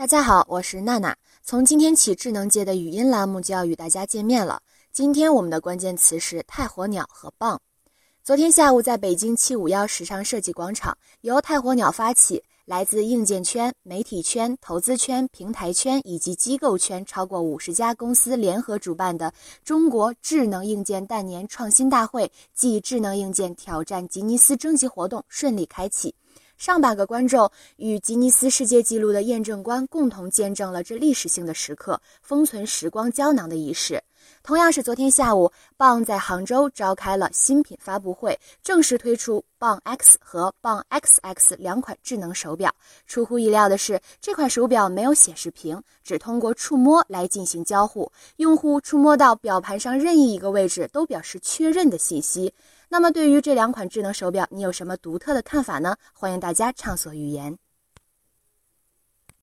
大家好，我是娜娜。从今天起，智能界的语音栏目就要与大家见面了。今天我们的关键词是太火鸟和棒。昨天下午，在北京七五幺时尚设计广场，由太火鸟发起，来自硬件圈、媒体圈、投资圈、平台圈以及机构圈超过五十家公司联合主办的中国智能硬件诞年创新大会暨智能硬件挑战吉尼斯征集活动顺利开启。上百个观众与吉尼斯世界纪录的验证官共同见证了这历史性的时刻，封存时光胶囊的仪式。同样是昨天下午，棒在杭州召开了新品发布会，正式推出棒 X 和棒 XX 两款智能手表。出乎意料的是，这款手表没有显示屏，只通过触摸来进行交互，用户触摸到表盘上任意一个位置都表示确认的信息。那么，对于这两款智能手表，你有什么独特的看法呢？欢迎大家畅所欲言。